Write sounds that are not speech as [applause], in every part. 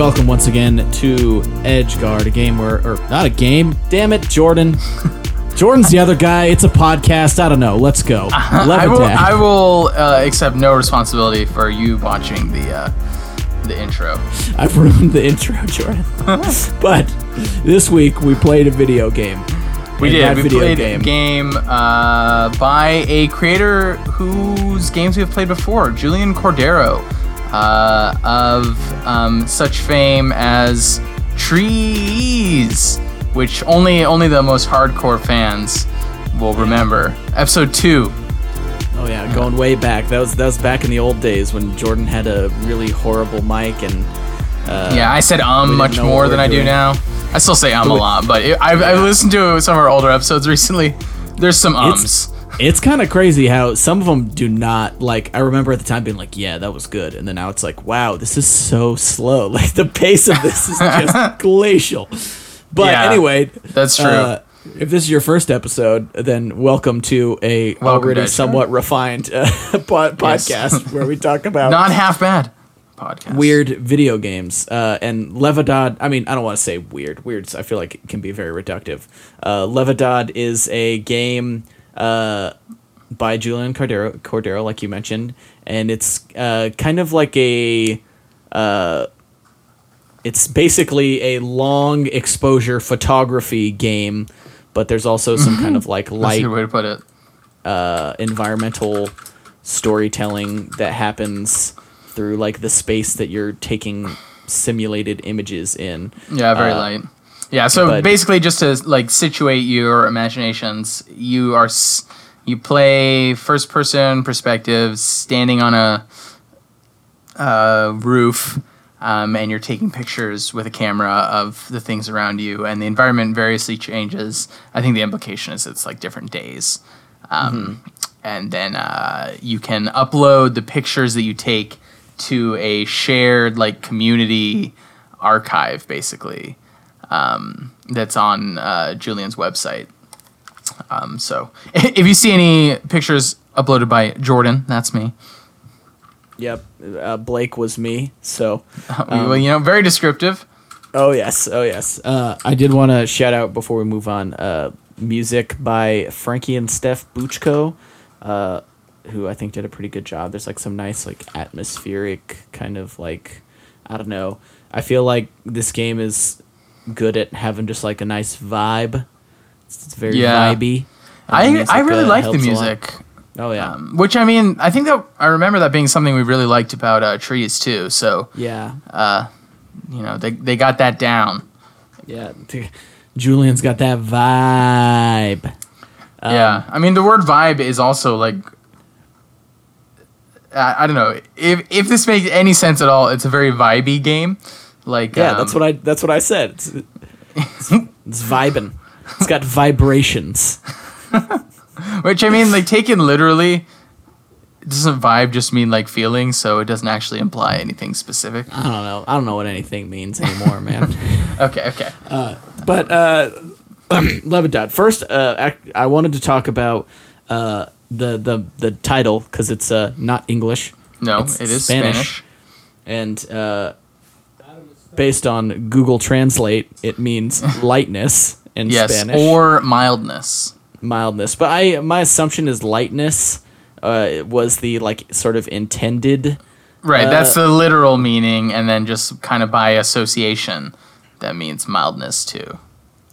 Welcome once again to Edgeguard, a game where, or not a game, damn it, Jordan. [laughs] Jordan's the other guy. It's a podcast. I don't know. Let's go. [laughs] I will. I will uh, accept no responsibility for you watching the uh, the intro. [laughs] I've ruined the intro, Jordan. but this week we played a video game. We And did. We video played game. a game uh, by a creator whose games we have played before, Julian Cordero, uh, of um, such fame as Trees, which only only the most hardcore fans will remember. Episode two. Oh yeah, going way back. That was that was back in the old days when Jordan had a really horrible mic and. Uh, Yeah, I said um much more than I do now. I still say um a lot, but it, I've, I've listened to some of our older episodes recently. There's some ums. It's it's kind of crazy how some of them do not like. I remember at the time being like, "Yeah, that was good," and then now it's like, "Wow, this is so slow." [laughs] Like the pace of this is just [laughs] glacial. But Yeah, anyway, that's true. uh, if this is your first episode, then welcome to a Welcome already somewhat refined uh, [laughs] po- podcast where we talk about Not half bad. Podcast. weird video games. Uh, and Levedad. I mean, I don't want to say weird. Weird, I feel like it can be very reductive. Uh, Levedad is a game uh, by Julian Cordero, Cordero, like you mentioned, and it's uh, kind of like a. Uh, it's basically a long exposure photography game, but there's also some kind of like That's a light good way to put it. uh, environmental storytelling that happens through like the space that you're taking simulated images in. Yeah, very Uh, light. Yeah, so but- basically, just to like situate your imaginations, you are you play first person perspective, standing on a uh, roof, um, and you're taking pictures with a camera of the things around you, and the environment variously changes. I think the implication is it's like different days, um, and then uh, you can upload the pictures that you take to a shared like community archive, basically um, that's on uh, Julian's website. Um, so [laughs] if you see any pictures uploaded by Jordan, that's me. Yep, uh, Blake was me. So, [laughs] well, you know, very descriptive. oh yes, oh yes. Uh, I did want to shout out before we move on. Uh, music by Frankie and Steph Buchko, uh, who I think did a pretty good job. There's like some nice like atmospheric kind of like I don't know. I feel like this game is good at having just like a nice vibe. It's, it's very Yeah. vibey. I, And music, I really uh, like the helps a lot. music. Oh yeah, Um, which I mean, I think that I remember that being something we really liked about uh, trees too. So yeah, you know, they they got that down. yeah. [laughs] Julian's got that vibe. Um, yeah, I mean, the word vibe is also like. I, I don't know if if this makes any sense at all. It's a very vibey game. Like Yeah, um, that's what I that's what I said. It's, it's, it's vibing. It's got vibrations. [laughs] Which I mean, like taken literally, doesn't vibe just mean like feeling? So it doesn't actually imply anything specific. I don't know. I don't know what anything means anymore, [laughs] man. Okay, okay. But uh [clears throat] Levedad. First, uh I wanted to talk about uh the the the title cuz it's uh not English No, it's it is Spanish. Spanish. and uh based on Google Translate, it means [laughs] lightness in Yes, Spanish. or mildness. mildness. But I my assumption is lightness uh, was the like sort of intended. Right, Uh, that's the literal meaning, and then just kind of by association, that means mildness too.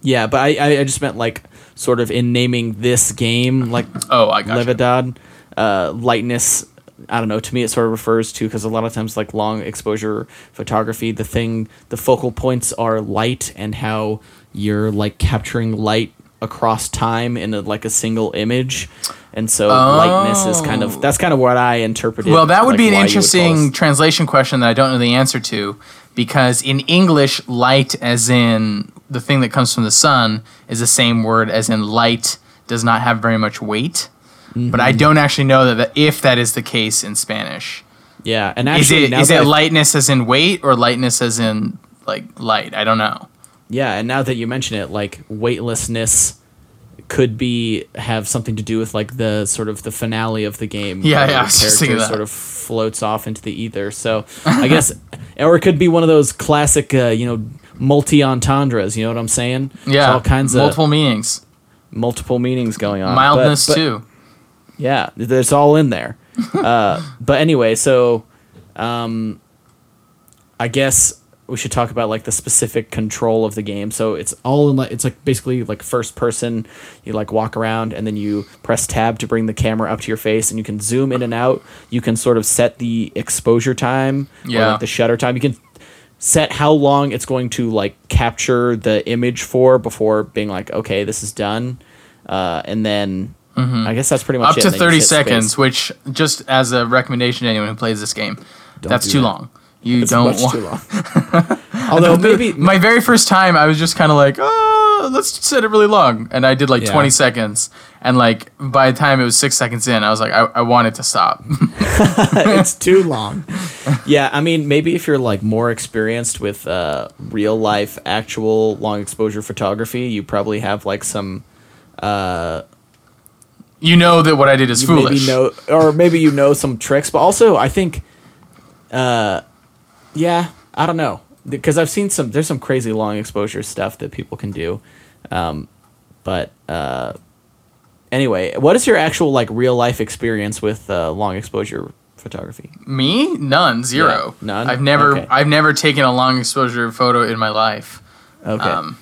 Yeah, but I, I just meant like sort of in naming this game like Oh, I got you. Levedad, uh, lightness. I don't know. To me, it sort of refers to because a lot of times, like long exposure photography, the thing, the focal points are light and how you're like capturing light across time in a, like a single image, and so lightness is kind of that's kind of what I interpreted. Well, that would like, be an why you would call interesting translation question that I don't know the answer to, because in English, light as in the thing that comes from the sun is the same word as in light does not have very much weight. But I don't actually know that, if that is the case in Spanish. Yeah, and Is actually, it now is it lightness as in weight or lightness as in like light? I don't know. Yeah, and now that you mention it, like weightlessness could be have something to do with like the sort of the finale of the game. Yeah, yeah, I the was just thinking character that. sort of floats off into the ether. So I guess [laughs] or it could be one of those classic, uh, you know, multi entendres. You know what I'm saying? There's Yeah, all kinds multiple of meanings, multiple meanings going on. But- mildness but- too. Yeah, it's all in there. [laughs] uh, but anyway, so um, I guess we should talk about like the specific control of the game. So it's all in like it's like basically like first person. You like walk around and then you press tab to bring the camera up to your face, and you can zoom in and out. You can sort of set the exposure time or Yeah. like the shutter time. You can set how long it's going to like capture the image for before being like okay this is done uh, and then i guess that's pretty much Mm-hmm. Up it. to And then you 30 hit space. seconds, which just as a recommendation to anyone who plays this game, that's too that. long. You It's don't want. too long. [laughs] Although maybe my very first time, I was just kind of like, oh, let's set it really long, and I did like Yeah. 20 seconds, and like by the time it was six seconds in, I was like, I, I want it to stop. [laughs] it's [laughs] too long. Yeah, I mean, maybe if you're like more experienced with uh, real life, actual long exposure photography, you probably have like some you know that what I did is you foolish. maybe know, or maybe you know some tricks. But also, I think, uh, yeah, I don't know because I've seen some. There's some crazy long exposure stuff that people can do, um, but uh, anyway, what is your actual like real life experience with uh, long exposure photography? Me? None. Zero. Yeah, none? I've never Okay. I've never taken a long exposure photo in my life. Okay. Um,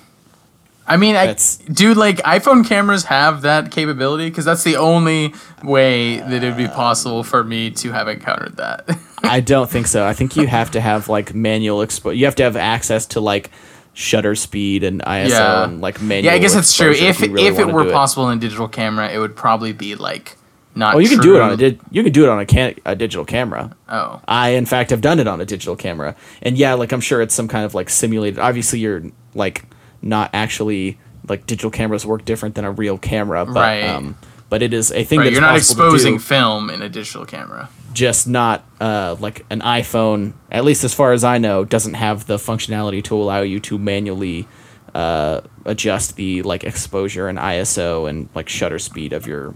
I mean, I That's- dude, like iPhone cameras have that capability because that's the only way that it would be possible for me to have encountered that. [laughs] I don't think so. I think you have to have like manual expo. You have to have access to like shutter speed and ISO Yeah. and like manual. yeah, I guess that's true. exposure If really if it were possible in a digital camera, it would probably be like not. Oh, you can do it on a true- di- you can do it on a can a digital camera. Oh, I in fact have done it on a digital camera, and yeah, like I'm sure it's some kind of like simulated. Obviously, you're like not actually like digital cameras work different than a real camera, but Right. um, but it is a thing right. that's You're not exposing film in a digital camera. just not uh, like an iPhone. At least as far as I know, doesn't have the functionality to allow you to manually uh, adjust the like exposure and ISO and like shutter speed of your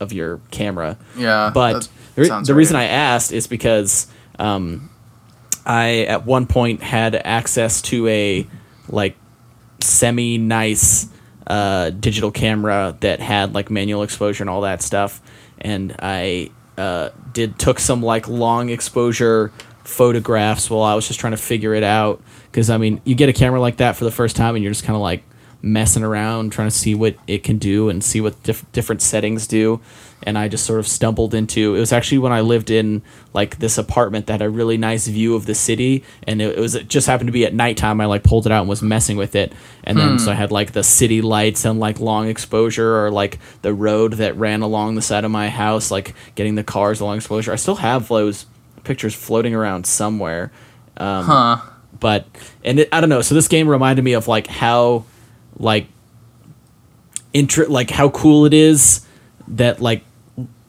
of your camera. Yeah, But that the, re- the right. reason I asked is because um, I at one point had access to a like semi nice uh, digital camera that had like manual exposure and all that stuff, and I uh, did took some like long exposure photographs while I was just trying to figure it out. Because I mean, you get a camera like that for the first time, and you're just kind of like messing around trying to see what it can do and see what diff- different settings do. And i just sort of stumbled into it was actually when i lived in like this apartment that had a really nice view of the city. And it, it was it just happened to be at nighttime. I like pulled it out and was messing with it. And then so i had like the city lights and like long exposure or like the road that ran along the side of my house like getting the cars along exposure. I still have those pictures floating around somewhere. Um, Huh. but and it, I don't know. So this game reminded me of like how like intr- like how cool it is that like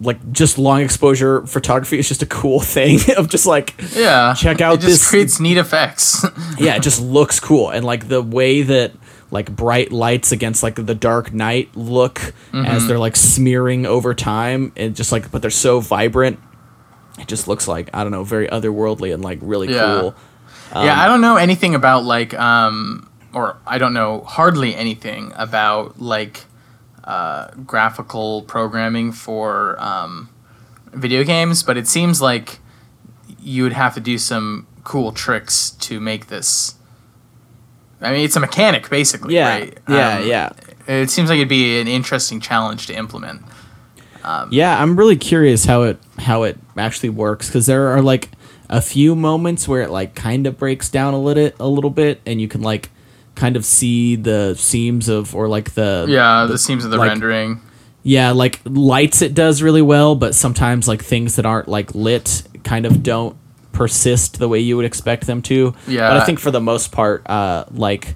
like just long exposure photography is just a cool [laughs] thing of just like Yeah. check out it just this creates neat effects. [laughs] yeah it just looks cool and like the way that like bright lights against like the dark night look as they're like smearing over time and just like but they're so vibrant it just looks like i don't know very otherworldly and like really Yeah. cool yeah, I don't know anything about like um or I don't know hardly anything about like uh, graphical programming for um, video games, but it seems like you would have to do some cool tricks to make this. I mean, it's a mechanic basically, yeah right? yeah Um, yeah It seems like it'd be an interesting challenge to implement. Yeah, I'm really curious how it how it actually works because there are like a few moments where it like kind of breaks down a little a little bit, and you can like kind of see the seams of or like the Yeah, the seams of the like- rendering. yeah like lights it does really well, but sometimes like things that aren't like lit kind of don't persist the way you would expect them to. Yeah. but I think for the most part, uh, like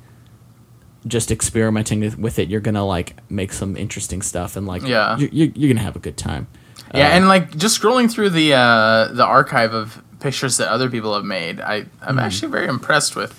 just experimenting with- it, you're gonna like make some interesting stuff and like Yeah. you're, you're, gonna have a good time. Yeah, Uh, and like just scrolling through the uh, the archive of pictures that other people have made, I I'm Hmm. actually very impressed with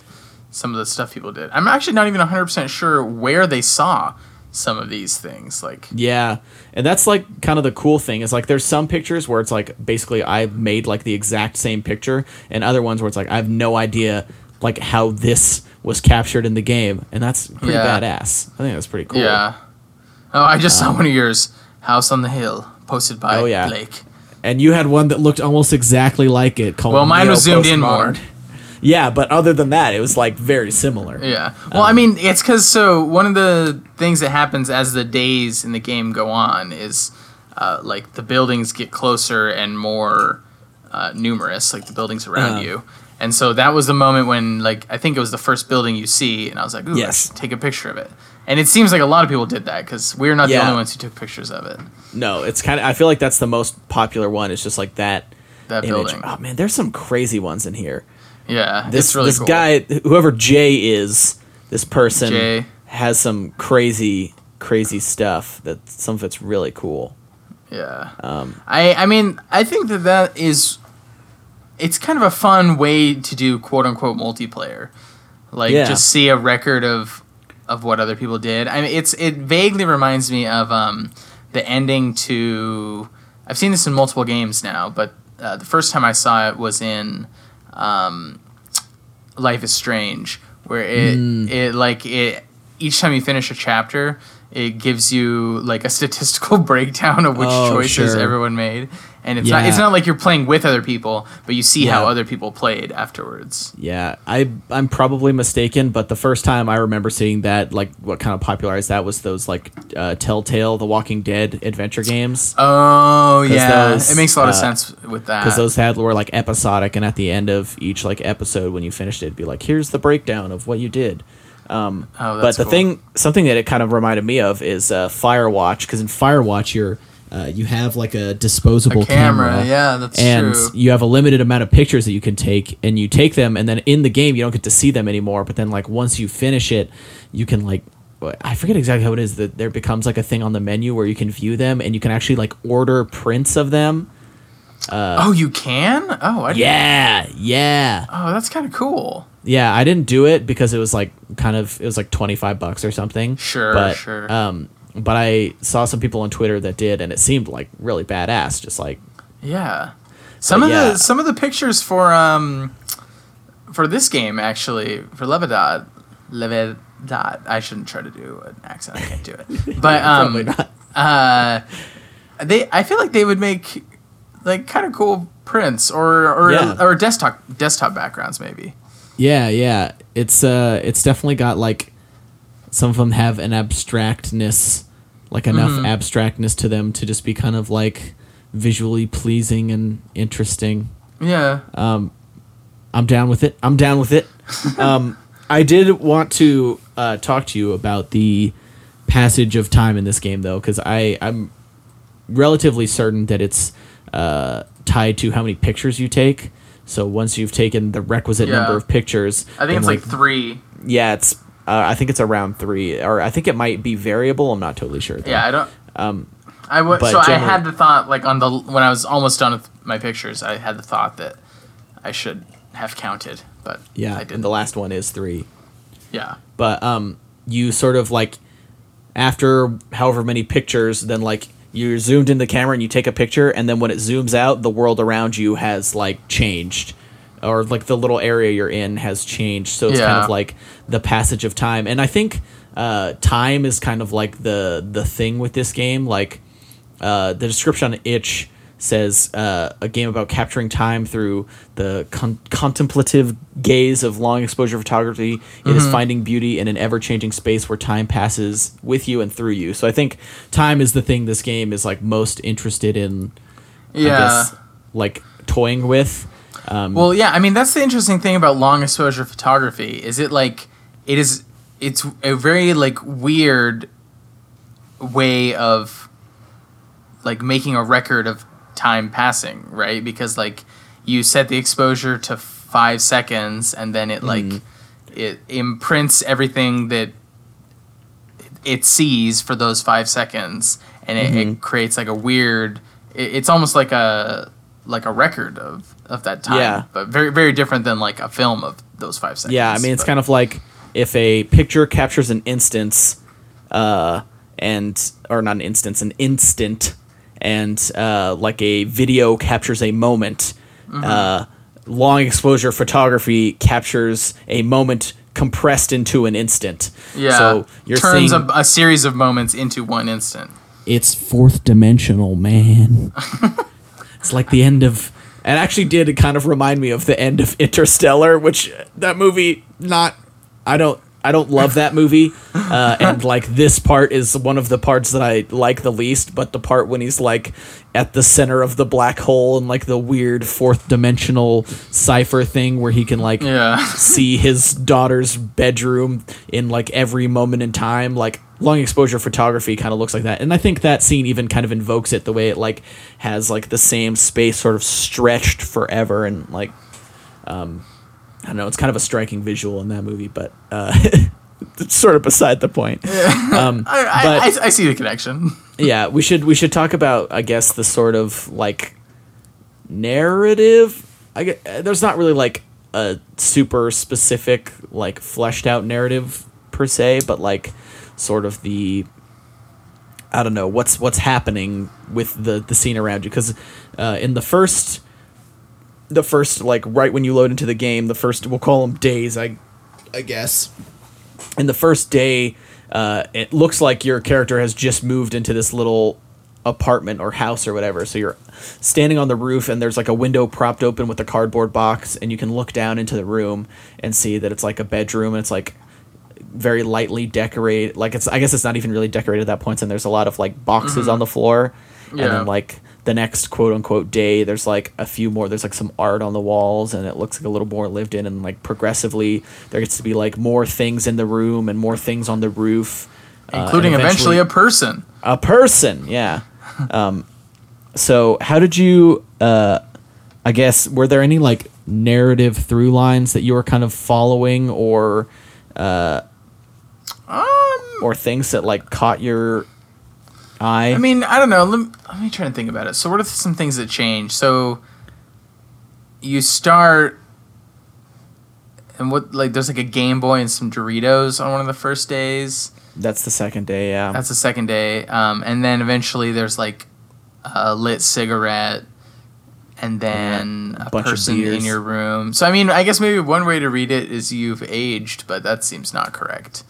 some of the stuff people did. I'm actually not even 100 percent sure where they saw some of these things. Like Yeah, and that's like kind of the cool thing is like there's some pictures where it's like basically I made like the exact same picture, and other ones where it's like I have no idea like how this was captured in the game, and that's pretty Yeah. badass. I think that's pretty cool. yeah. Oh, I just saw um, one of yours, House on the Hill, posted by Oh, yeah. Blake. And you had one that looked almost exactly like it. Called Well, mine was Neo zoomed in more. Yeah, but other than that, it was like very similar. Yeah. Well, I mean, it's because so one of the things that happens as the days in the game go on is uh, like the buildings get closer and more uh, numerous, like the buildings around Uh-huh. you. And so that was the moment when, like, I think it was the first building you see, and I was like, "Ooh, Yes. take a picture of it." And it seems like a lot of people did that because we're not the only ones who took pictures of it. No, it's kind of. I feel like that's the most popular one. It's just like that. That image. building. Oh man, there's some crazy ones in here. Yeah, This really this cool. guy, whoever Jay is, this person Jay. has some crazy, crazy stuff. That some of it's really cool. Yeah. Um, I I mean I think that that is it's kind of a fun way to do quote unquote multiplayer. Like Yeah. just see a record of of what other people did. I mean it's it vaguely reminds me of um the ending to I've seen this in multiple games now, but uh, the first time I saw it was in um, Life is Strange, where it Mm. it like it each time you finish a chapter, it gives you like a statistical [laughs] breakdown of which Oh, choices sure. everyone made, and it's not it's not like you're playing with other people, but you see how other people played afterwards. yeah, I I'm probably mistaken, but the first time I remember seeing that, like what kind of popularized that was those like uh, Telltale, The Walking Dead adventure games. Oh yeah, those, it makes a lot of uh, sense with that. because those had were like episodic, and at the end of each like episode, when you finished it, it'd be like, "Here's the breakdown of what you did." Um, Oh, but the cool. thing, something that it kind of reminded me of is uh, Firewatch, because in Firewatch, you're uh, you have like a disposable a camera, yeah, that's and true. you have a limited amount of pictures that you can take, and you take them, and then in the game you don't get to see them anymore. But then, like once you finish it, you can like. I forget exactly how it is that there becomes like a thing on the menu where you can view them and you can actually like order prints of them. Uh, oh, you can? Oh, I didn't- Yeah, yeah. Oh, that's kind of cool. Yeah, I didn't do it because it was like kind of it was like 25 bucks or something. Sure, but, sure. Um but I saw some people on Twitter that did and it seemed like really badass just like Yeah. Some of yeah. the some of the pictures for um for this game actually for Levedad Levedad I shouldn't try to do an accent I can't do it [laughs] but probably um not. uh they I feel like they would make like kind of cool prints or or Yeah. or desktop desktop backgrounds maybe Yeah, yeah. It's uh it's definitely got like some of them have an abstractness like enough Mm-hmm. abstractness to them to just be kind of like visually pleasing and interesting. yeah I'm down with it. I'm down with it. [laughs] Um, I did want to uh, talk to you about the passage of time in this game, though, because I I'm relatively certain that it's uh, tied to how many pictures you take. So once you've taken the requisite Yeah. number of pictures, I think it's like three yeah, it's uh, I think it's around three, or I think it might be variable. I'm not totally sure. Though. yeah I don't Um, I w- but so I had the thought like on the when I was almost done with my pictures I had the thought that I should have counted but yeah, I and didn't the last one is three. yeah but um you sort of like after however many pictures then like you're zoomed in the camera and you take a picture and then when it zooms out the world around you has like changed. Or like the little area you're in has changed. So it's kind of like the passage of time. And i think uh, time is kind of like the the thing with this game. Like uh, the description on itch says uh, a game about capturing time through the con- contemplative gaze of long exposure photography. It Mm-hmm. is finding beauty in an ever changing space where time passes with you and through you. So I think time is the thing this game is like most interested in. I yeah guess, like toying with. Um, well yeah I mean that's the interesting thing about long exposure photography is it like it is it's a very like weird way of like making a record of time passing right? Because like you set the exposure to five seconds and then it like it imprints everything that it sees for those five seconds and it, it creates like a weird it, it's almost like a like a record of of that time Yeah. but very very different than like a film of those five seconds. Yeah, I mean it's but- kind of like if a picture captures an instance, uh, and or not an instance, an instant, and uh, like a video captures a moment. Uh, long exposure photography captures a moment compressed into an instant. Yeah. So you're turns seeing a, a series of moments into one instant. it's fourth dimensional, man. [laughs] it's like the end of. It actually did kind of remind me of the end of Interstellar, which that movie not. I don't. I don't love that movie, uh, and like this part is one of the parts that I like the least. But the part when he's like at the center of the black hole and like the weird fourth dimensional cipher thing where he can like Yeah. see his daughter's bedroom in like every moment in time like long exposure photography kind of looks like that and i think that scene even kind of invokes it the way it like has like the same space sort of stretched forever and like um i don't know it's kind of a striking visual in that movie but uh [laughs] it's sort of beside the point. [laughs] Um I, but I, I see the connection. [laughs] yeah we should we should talk about i guess the sort of like narrative. I get there's not really like a super specific like fleshed out narrative per se but like sort of the i don't know what's what's happening with the the scene around you. Because uh, in the first the first like right when you load into the game the first we'll call them days i i guess in the first day, uh, it looks like your character has just moved into this little apartment or house or whatever. So you're standing on the roof, and there's like a window propped open with a cardboard box, and you can look down into the room and see that it's like a bedroom, and it's like very lightly decorated. Like it's, I guess it's not even really decorated at that point, and there's a lot of like boxes on the floor, and then like the next quote unquote day, there's like a few more. There's like some art on the walls, and it looks like a little more lived in. And like progressively, there gets to be like more things in the room and more things on the roof, uh, Including eventually a person. a person. Yeah. [laughs] um, so how did you? Uh, I guess were there any like narrative through lines that you were kind of following, or Um, or things that like caught your eye? I mean, I don't know. Let me, let me try and think about it. So, what are some things that change? So, you start, and what like there's like a Game Boy and some Doritos on one of the first days. That's the second day. Yeah. That's the second day, um, and then eventually there's like a lit cigarette, and then a bunch of person in your room. So, I mean, I guess maybe one way to read it is you've aged, but that seems not correct.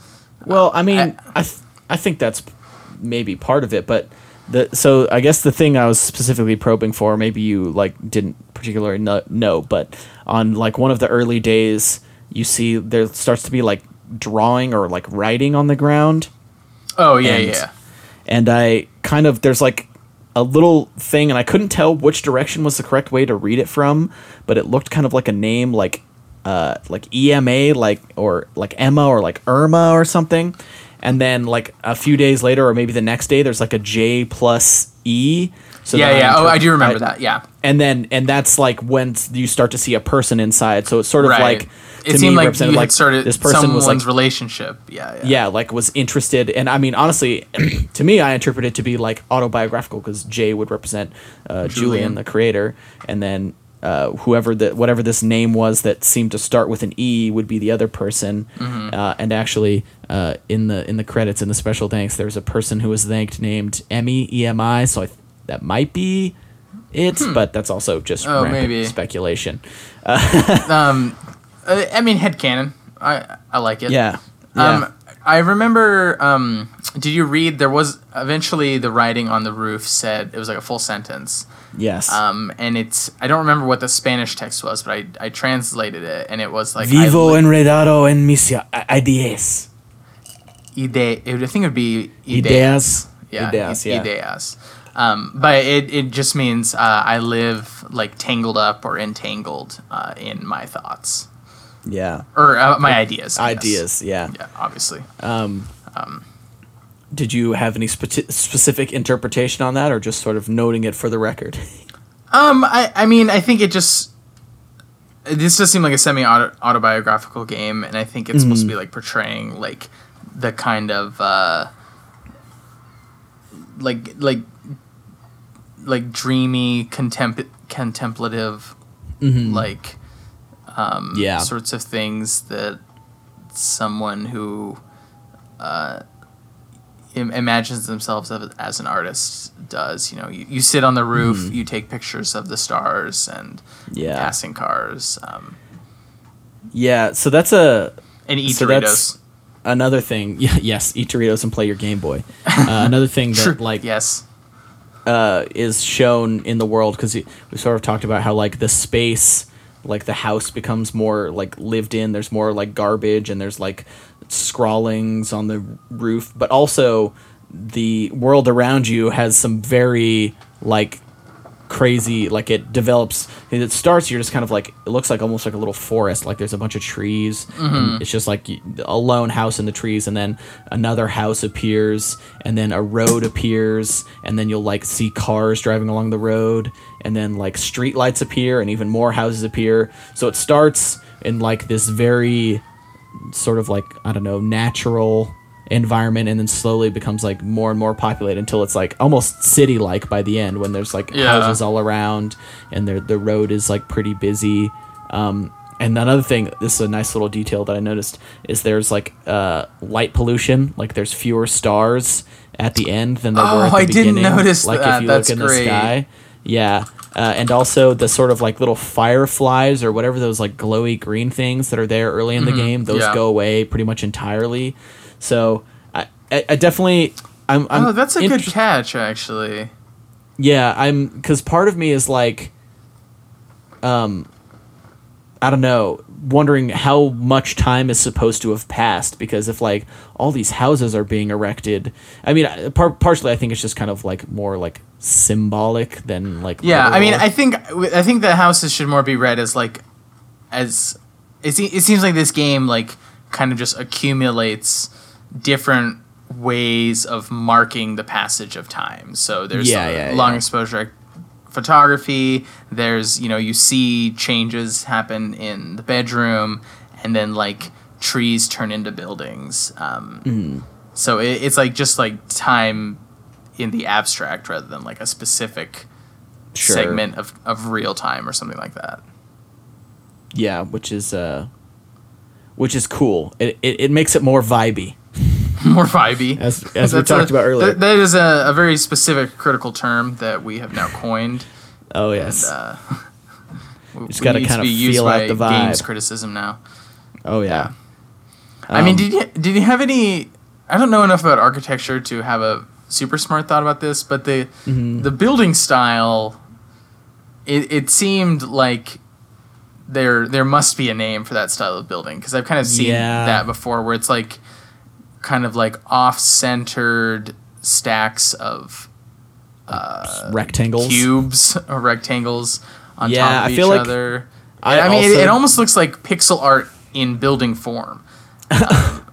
Well, I mean, I th- I think that's maybe part of it, but the so I guess the thing I was specifically probing for, maybe you like didn't particularly know, know, but on like one of the early days, you see there starts to be like drawing or like writing on the ground, Oh yeah, And- yeah. and I kind of there's like a little thing, and I couldn't tell which direction was the correct way to read it from, but it looked kind of like a name, like uh, like EMA, like or like Emma or like Irma or something, and then like a few days later, or maybe the next day, there's like a J plus E. So yeah, yeah. Oh, I do remember that. Yeah. And then and that's like when you start to see a person inside. So it's sort of right. like it to seemed me like represented you like started this person was like relationship. Yeah, yeah. yeah, like was interested. And I mean, honestly, [clears throat] to me, I interpret it to be like autobiographical because J would represent uh, Julian. Julian. the creator, and then uh, whoever that whatever this name was that seemed to start with an E would be the other person. Uh, and actually, uh, in the in the credits in the special thanks, there's a person who was thanked named Emmy E M I. So I th- that might be it, but that's also just Oh, rampant maybe. speculation. [laughs] Um, uh, I mean, headcanon. I I like it. Yeah. Yeah. Um, I remember. Um, did you read? There was eventually the writing on the roof said it was like a full sentence. yes. Um, and it's I don't remember what the Spanish text was, but I I translated it, and it was like Vivo li- enredado en mis ideas. ide. It I think it would be Ideas. Yeah, Ideas, yeah. ideas. Um, but it, it just means uh, I live like tangled up or entangled uh, in my thoughts Yeah. or uh, my ideas. Ideas, yeah. Yeah, obviously. Did you have any spe- specific interpretation on that or just sort of noting it for the record? [laughs] Um, I, I mean, I think it just this does seem like a semi autobiographical game, and I think it's supposed to be like portraying like the kind of uh, like like like dreamy contemp- contemplative like um, Yeah. sorts of things that someone who uh, im- imagines themselves as, as an artist does. You know, you, you sit on the roof, you take pictures of the stars and. Yeah. passing cars, um, Yeah, so that's a and eat So Doritos. another thing. [laughs] Yeah, yes, eat Doritos and play your Game Boy. Uh, [laughs] another thing that like yes, uh, is shown in the world because we sort of talked about how like the space like the house becomes more like lived in there's more like garbage and there's like scrawlings on the roof but also the world around you has some very like crazy like it develops it starts you're just kind of like it looks like almost like a little forest like there's a bunch of trees and mm-hmm. it's just like a lone house in the trees and then another house appears and then a road appears and then you'll like see cars driving along the road and then like street lights appear and even more houses appear. So it starts in like this very sort of like I don't know natural environment and then slowly becomes like more and more populated until it's like almost city like by the end when there's like Yeah. houses all around and the the road is like pretty busy um and another thing this is a nice little detail that I noticed is there's like uh light pollution like there's fewer stars at the end than there were Oh, at the I didn't beginning notice like that. if you That's look in great. the sky yeah uh, and also the sort of like little fireflies or whatever those like glowy green things that are there early in the game those Mm-hmm. yeah. go away pretty much entirely so i i, I definitely i'm, I'm oh, that's a good catch, actually. yeah i'm because part of me is like um i don't know wondering how much time is supposed to have passed because if like all these houses are being erected i mean par- partially i think it's just kind of like more like symbolic than like Yeah, I mean. I think I think the houses should more be read as like as it, se- it seems like this game like kind of just accumulates different ways of marking the passage of time. So there's Yeah, uh, yeah, long yeah. exposure photography. There's you know you see changes happen in the bedroom, and then like trees turn into buildings. Um, Mm-hmm. So it, it's like just like time in the abstract rather than like a specific Sure. segment of, of real time or something like that. yeah which is uh which is cool it, it, it makes it more vibey [laughs] More vibey. As- as we talked a- about earlier. that- that is a, a very specific critical term that we have now coined. oh And, yes uh, [laughs] we- Just gotta kinda be used feel out by the Games criticism now. oh yeah I mean, Um, did you did you have any? I don't know enough about architecture to have a super smart thought about this, but the Mm-hmm. the building style, it it seemed like there there must be a name for that style of building because I've kind of seen Yeah. that before, where it's like kind of like off centered stacks of uh, rectangles cubes or rectangles on Yeah, top of I each feel like other. I I, mean, it, also- it almost looks like pixel art in building form. That's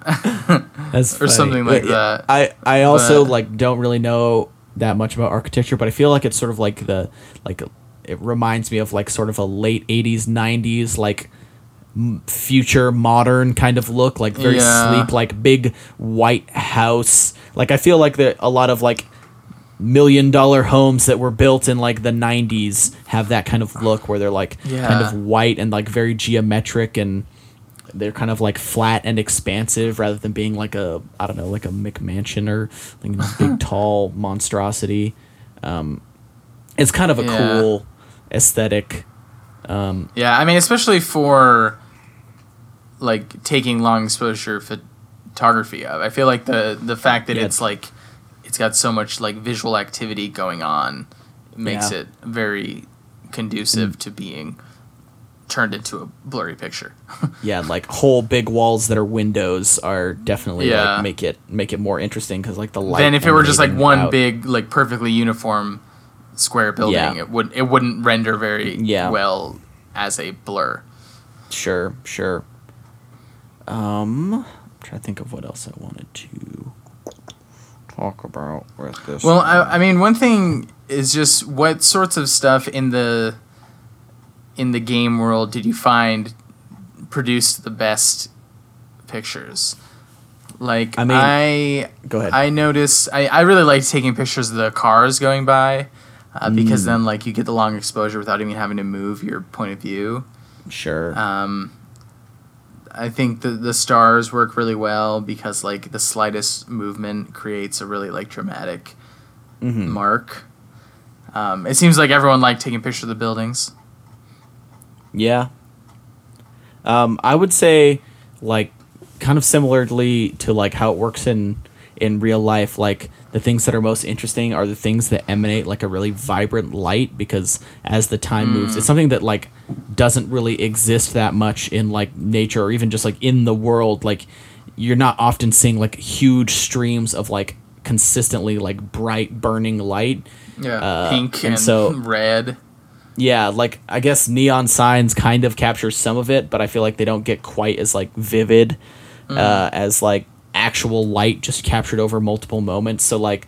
[laughs] or funny. something like yeah, that. I I also But- like don't really know that much about architecture, but I feel like it's sort of like the like it reminds me of like sort of a late '80s '90s like future modern kind of look, like very Yeah. sleek, like big white house. Like I feel like that a lot of like million dollar homes that were built in like the 90s have that kind of look where they're like kind of white and like very geometric and they're kind of like flat and expansive rather than being like a I don't know like a McMansion or like, know big [laughs] tall monstrosity. Um, it's kind of a Yeah. cool aesthetic. Yeah, I mean, especially for like taking long exposure photography. I I feel like the the fact that Yeah. it's like it's got so much like visual activity going on makes Yeah. it very conducive mm. to being turned into a blurry picture. [laughs] Yeah, like whole big walls that are windows are definitely Yeah. like make it make it more interesting because like the light. then if it were just like one out- big like perfectly uniform square building, Yeah. it would it wouldn't render very Yeah. well as a blur. Sure, sure. Um, I'm trying to think of what else I wanted to talk about with this. Well, I, I mean, one thing is just what sorts of stuff in the in the game world did you find produced the best pictures? Like I mean- I Go ahead. I noticed I, I really like taking pictures of the cars going by uh, Mm. because then like you get the long exposure without even having to move your point of view. sure. Um, I think the the stars work really well because like the slightest movement creates a really like dramatic mark. Um, it seems like everyone liked taking pictures of the buildings. Yeah. Um, I would say, like, kind of similarly to like how it works in in real life. Like the things that are most interesting are the things that emanate like a really vibrant light because as the time moves, it's something that like doesn't really exist that much in like nature or even just like in the world. Like you're not often seeing like huge streams of like consistently like bright burning light. Yeah, Uh, pink and and, so- [laughs] red. Yeah, like I guess neon signs kind of capture some of it, but I feel like they don't get quite as like vivid uh, as like actual light just captured over multiple moments. So like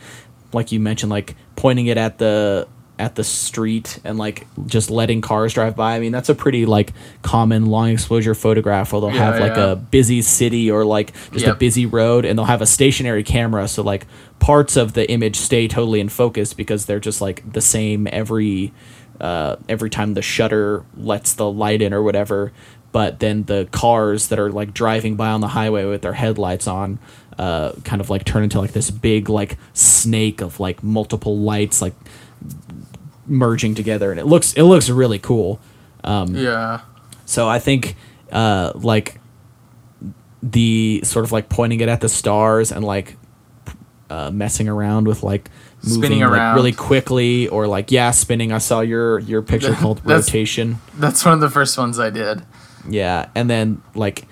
like you mentioned, like pointing it at the at the street and like just letting cars drive by. I mean, that's a pretty like common long exposure photograph where they'll Yeah, have like yeah. a busy city or like just a busy road and they'll have a stationary camera so like parts of the image stay totally in focus because they're just like the same every uh, every time the shutter lets the light in or whatever but then the cars that are like driving by on the highway with their headlights on uh, kind of like turn into like this big like snake of like multiple lights like merging together and it looks it looks really cool Yeah. so I think uh, like the sort of like pointing it at the stars and like uh, messing around with like moving Spinning like, around. really quickly or like yeah spinning. I saw your your picture [laughs] called That's- rotation. That's one of the first ones I did. Yeah, and then like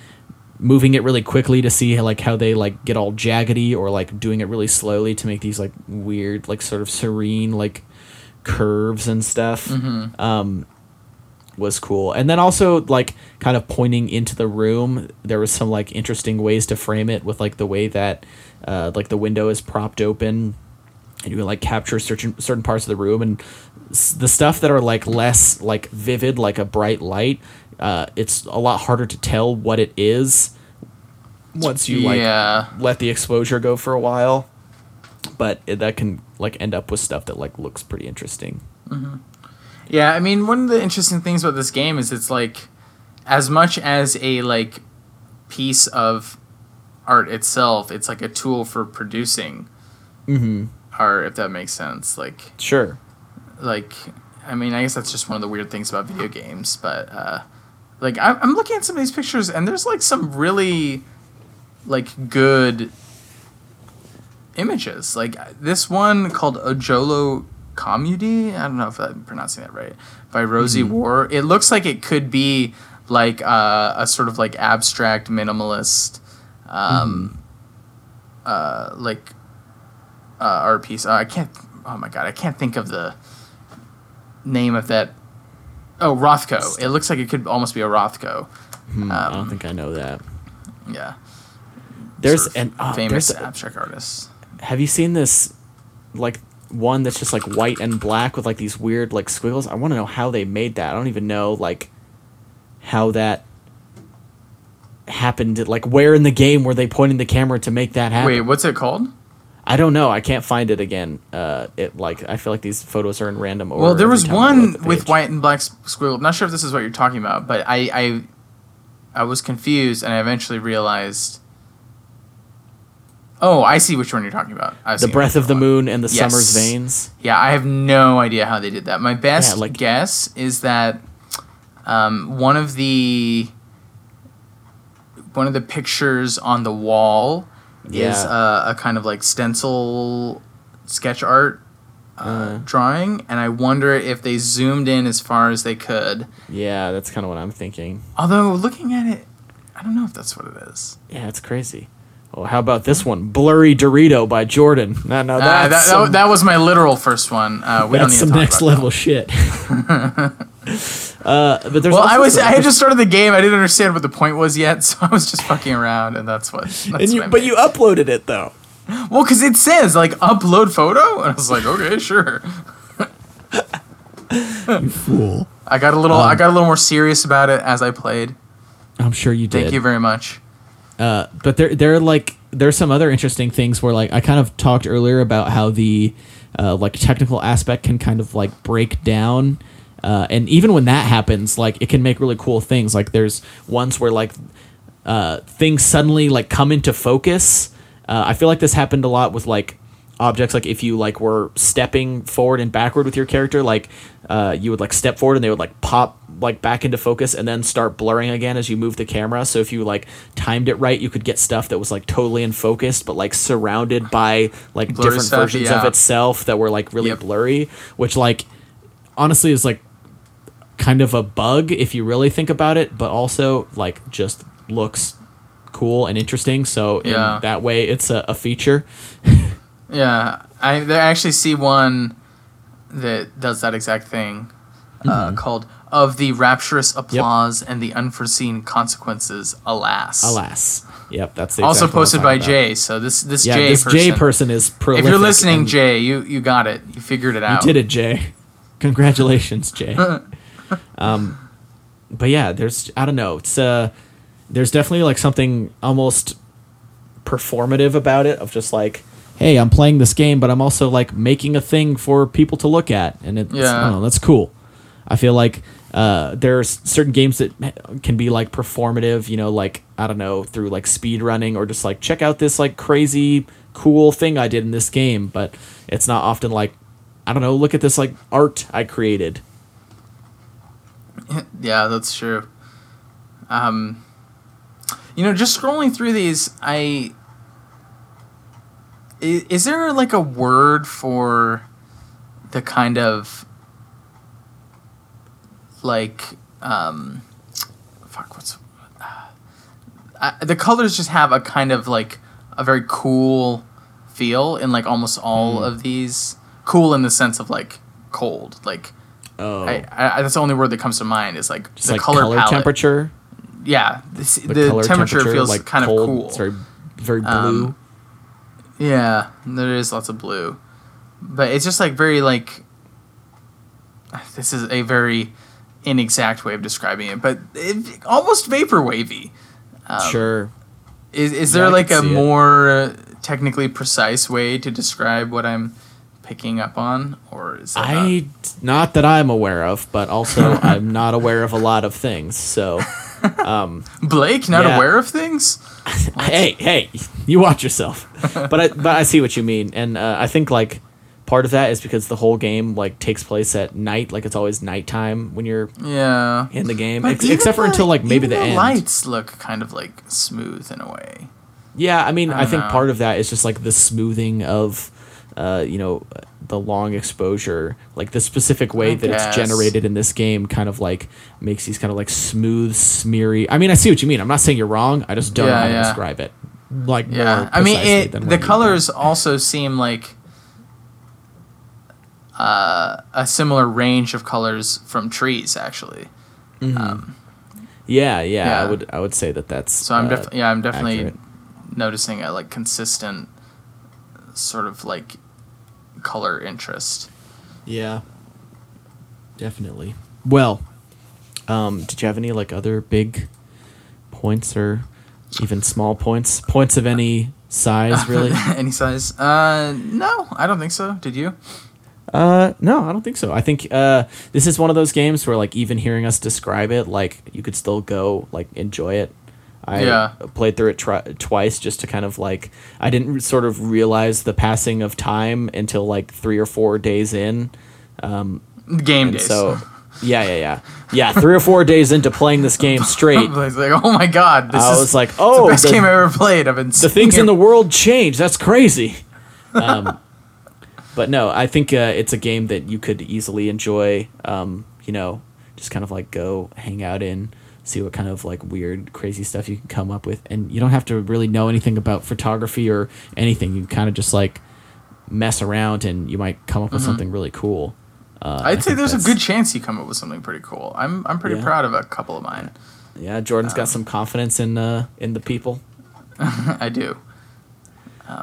moving it really quickly to see like how they like get all jaggedy or like doing it really slowly to make these like weird like sort of serene like curves and stuff um was cool. And then also like kind of pointing into the room there was some like interesting ways to frame it with like the way that uh, like the window is propped open and you can like capture certain certain parts of the room and s- the stuff that are like less like vivid like a bright light uh, it's a lot harder to tell what it is once you like yeah. let the exposure go for a while. But it, that can like end up with stuff that like looks pretty interesting. Yeah, I mean, one of the interesting things about this game is it's like, as much as a like piece of art itself, it's like a tool for producing mm-hmm. art, if that makes sense. Like, sure. like, I mean, I guess that's just one of the weird things about video games, but uh, like, I, I'm looking at some of these pictures, and there's like some really like good images. Like this one called Ojolo Comedy. I don't know if I'm pronouncing that right. By Rosie War. It looks like it could be like uh, a sort of like abstract minimalist, um, uh, like uh, art piece. Uh, I can't. Oh my god, I can't think of the name of that. Oh, Rothko. It looks like it could almost be a Rothko. Hmm, i don't Um, think i know that Yeah. there's sort of an oh, famous there's abstract artist. have you seen this like one that's just like white and black with like these weird like squiggles i want to know how they made that i don't even know like how that happened like where in the game were they pointing the camera to make that happen Wait, what's it called? I don't know i can't find it again uh it like i feel like these photos are in random order Well, there was time I load one with white and black s- squiggle. I'm not sure if this is what you're talking about, but I I, I was confused and I eventually realized. Oh, I see which one you're talking about. The breath of the before. moon and the summer's veins Yeah, I have no idea how they did that. My best Yeah, like- guess is that um, one of the one of the pictures on the wall is uh, a kind of like stencil sketch art uh, Uh. drawing, and I wonder if they zoomed in as far as they could. yeah that's kind of what i'm thinking Although looking at it, I don't know if that's what it is. yeah it's crazy well how about this one blurry dorito by jordan no no Uh, that's that, some- that, that was my literal first one. Uh, we That's don't some need to talk next level shit. [laughs] uh, but there's Well, I was I had just started the game. I didn't understand what the point was yet, [laughs] so I was just fucking around, and that's what. That's and you, what but you uploaded it though. well, because it says like upload photo, and I was like, okay, sure. You fool. I got a little Um, I got a little more serious about it as I played. I'm sure you did. Thank you very much. Uh, but there, there are like there's some other interesting things where like I kind of talked earlier about how the uh, like technical aspect can kind of like break down. Uh, and even when that happens, like it can make really cool things. Like there's ones where like uh, things suddenly like come into focus. Uh, I feel like this happened a lot with like objects like if you like were stepping forward and backward with your character like uh, you would like step forward and they would like pop like back into focus and then start blurring again as you move the camera so if you like timed it right you could get stuff that was like totally in focus but like surrounded by like Blurry different stuff, versions of itself that were like really Yep. blurry which like honestly is like kind of a bug if you really think about it but also like just looks cool and interesting so Yeah. in that way it's a, a feature Yeah, I they actually see one that does that exact thing, uh, called "Of the Rapturous Applause and the Unforeseen Consequences." Alas. alas yep that's the Also exact one I'm posted by about. Jay. So this this yeah Jay this person. Jay person is if you're listening, Jay, you you got it. You figured it out. you did it Jay congratulations Jay [laughs] um but yeah there's I don't know. It's uh there's definitely like something almost performative about it of just like hey i'm playing this game but i'm also like making a thing for people to look at. And it's Yeah. I don't know, that's cool. I feel like uh, there's certain games that can be like performative you know like i don't know through like speed running or just like check out this like crazy cool thing i did in this game. But it's not often like i don't know look at this like art i created [laughs] Yeah, that's true. Um, you know, just scrolling through these, I is, is there like a word for the kind of like um, fuck what's uh, the colors just have a kind of like a very cool feel in like almost all Hmm. of these cool in the sense of like cold like oh I, I, that's the only word that comes to mind is like just the like color, color, palette. temperature Yeah, this, the, the, color temperature, feels like kind cold, of cool. it's very very blue Um, Yeah, there is lots of blue, but it's just like very like. This is a very inexact way of describing it, but it, almost vapor wavy. sure Is is there I like a see it. more technically precise way to describe what I'm picking up on, or is that I not that I'm aware of, but also [laughs] I'm not aware of a lot of things. So, [laughs] Blake not Yeah. aware of things? [laughs] hey, hey, you watch yourself. But I but I see what you mean, and uh, I think like part of that is because the whole game like takes place at night, like it's always nighttime when you're Yeah. in the game, ex- except for the- until like maybe even the, end. lights look kind of like smooth in a way. Yeah, I mean, I I, think know. part of that is just like the smoothing of, uh, you know, the long exposure, like the specific way I that guess. it's generated in this game, kind of like makes these kind of like smooth, smeary. I mean, I see what you mean. I'm not saying you're wrong. I just don't know Yeah, how to describe it. Like, Yeah, I mean, it, the colors also seem like uh, a similar range of colors from trees, actually. Yeah, yeah, Yeah. I would, I would say that that's. So I'm uh, definitely, yeah, I'm definitely accurate. noticing a like consistent sort of like color interest. Yeah. Definitely. Well, um, did you have any like other big points or even small points? Points of any size, really? [laughs] Any size? Uh, no, I don't think so. Did you? uh, no, I don't think so. I think uh, this is one of those games where like even hearing us describe it, like you could still go like enjoy it. I Yeah. played through it tri- twice just to kind of like I didn't sort of realize the passing of time until like three or four days in. Um, Game days. so, [laughs] yeah, yeah, yeah, yeah. Three or four days into playing this game straight, [laughs] like, oh my god, this I is was like, the "Oh, best the, game I've ever played. I've been the things in the world change. That's crazy." [laughs] Um, but no, I think uh, it's a game that you could easily enjoy. Um, you know, just kind of like go hang out in, see what kind of like weird, crazy stuff you can come up with, and you don't have to really know anything about photography or anything. You kind of just like mess around, and you might come up with something really cool. Uh, I Mm-hmm. I'd say there's a good chance you come up with something pretty cool. I'm I'm pretty Yeah. proud of a couple of mine. Yeah, Jordan's Um, got some confidence in uh, in the people. [laughs] I do.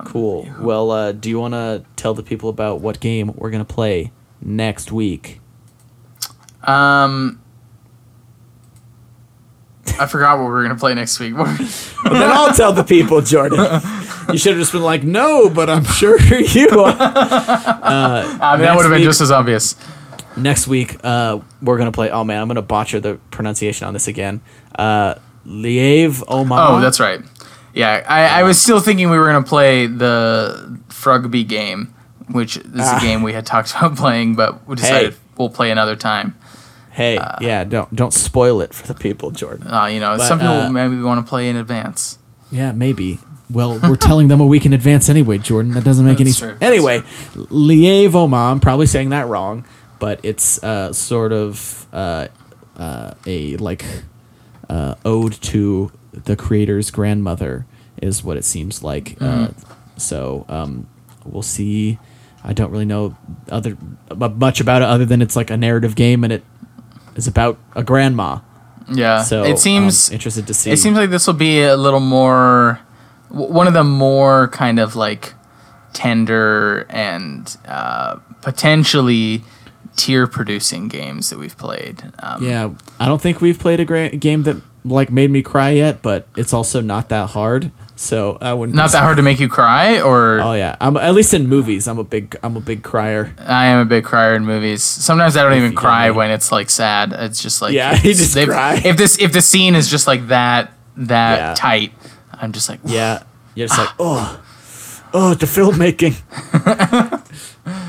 Cool. Well, uh, do you want to tell the people about what game we're gonna play next week? Um, I forgot what we were gonna play next week. [laughs] then [laughs] I'll tell the people, Jordan. You should have just been like, "No," but I'm sure you are. [laughs] I mean, that would have been just as obvious. Next week, uh, we're gonna play. Oh man, I'm gonna botcher the pronunciation on this again. Uh, Lieve Oma. Oh, that's right. Yeah, I, I was still thinking we were gonna play the Frugby game, which is Ah. a game we had talked about playing, but we decided Hey. we'll play another time. Hey, yeah, don't don't spoil it for the people, Jordan. Uh, you know, But, some people uh, maybe want to play in advance. Yeah, maybe. Well, we're telling them a week in advance anyway, Jordan. That doesn't make any sense. Anyway, Lieve Oma, I'm probably saying that wrong, but it's uh, sort of uh, uh, a like uh, ode to the creator's grandmother, is what it seems like. Uh, so um, we'll see. I don't really know other mu- much about it other than it's like a narrative game and it is about a grandma. Yeah, So it seems I'm interested to see. it seems like this will be a little more one of the more kind of like tender and uh, potentially tear producing games that we've played. Um, Yeah, I don't think we've played a gra- game that like made me cry yet, but it's also not that hard. So I wouldn't. Not that hard to make you cry, or Oh yeah, I'm at least in movies. I'm a big I'm a big crier. I am a big crier in movies. Sometimes I don't even cry when it's like sad. It's just like Yeah, [laughs] you just if, cry. If this if the scene is just like that that Yeah. tight, I'm just like Yeah, you're just like oh, oh the filmmaking. [laughs]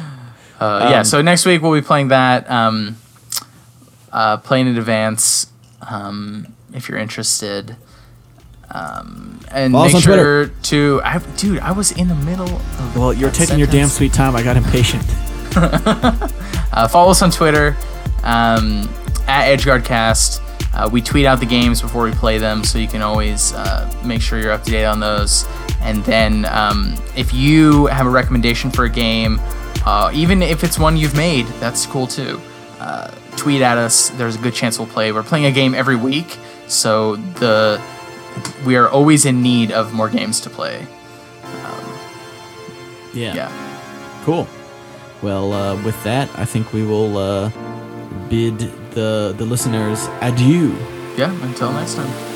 Uh, yeah, Um, so next week we'll be playing that, um, uh, playing in advance, um, if you're interested. Um, and Follow make sure to, I, dude, I was in the middle of. Well, you're taking your damn sweet time. I got impatient. [laughs] Uh, follow us on Twitter um, at EdgeGuardCast. Uh, we tweet out the games before we play them, so you can always uh, make sure you're up to date on those. And then, um, if you have a recommendation for a game, uh, even if it's one you've made, that's cool too. Uh, tweet at us. There's a good chance we'll play. We're playing a game every week, so the we are always in need of more games to play. Yeah. Yeah. Cool. Well, uh, with that, I think we will uh, bid the the listeners adieu. Yeah. Until next time.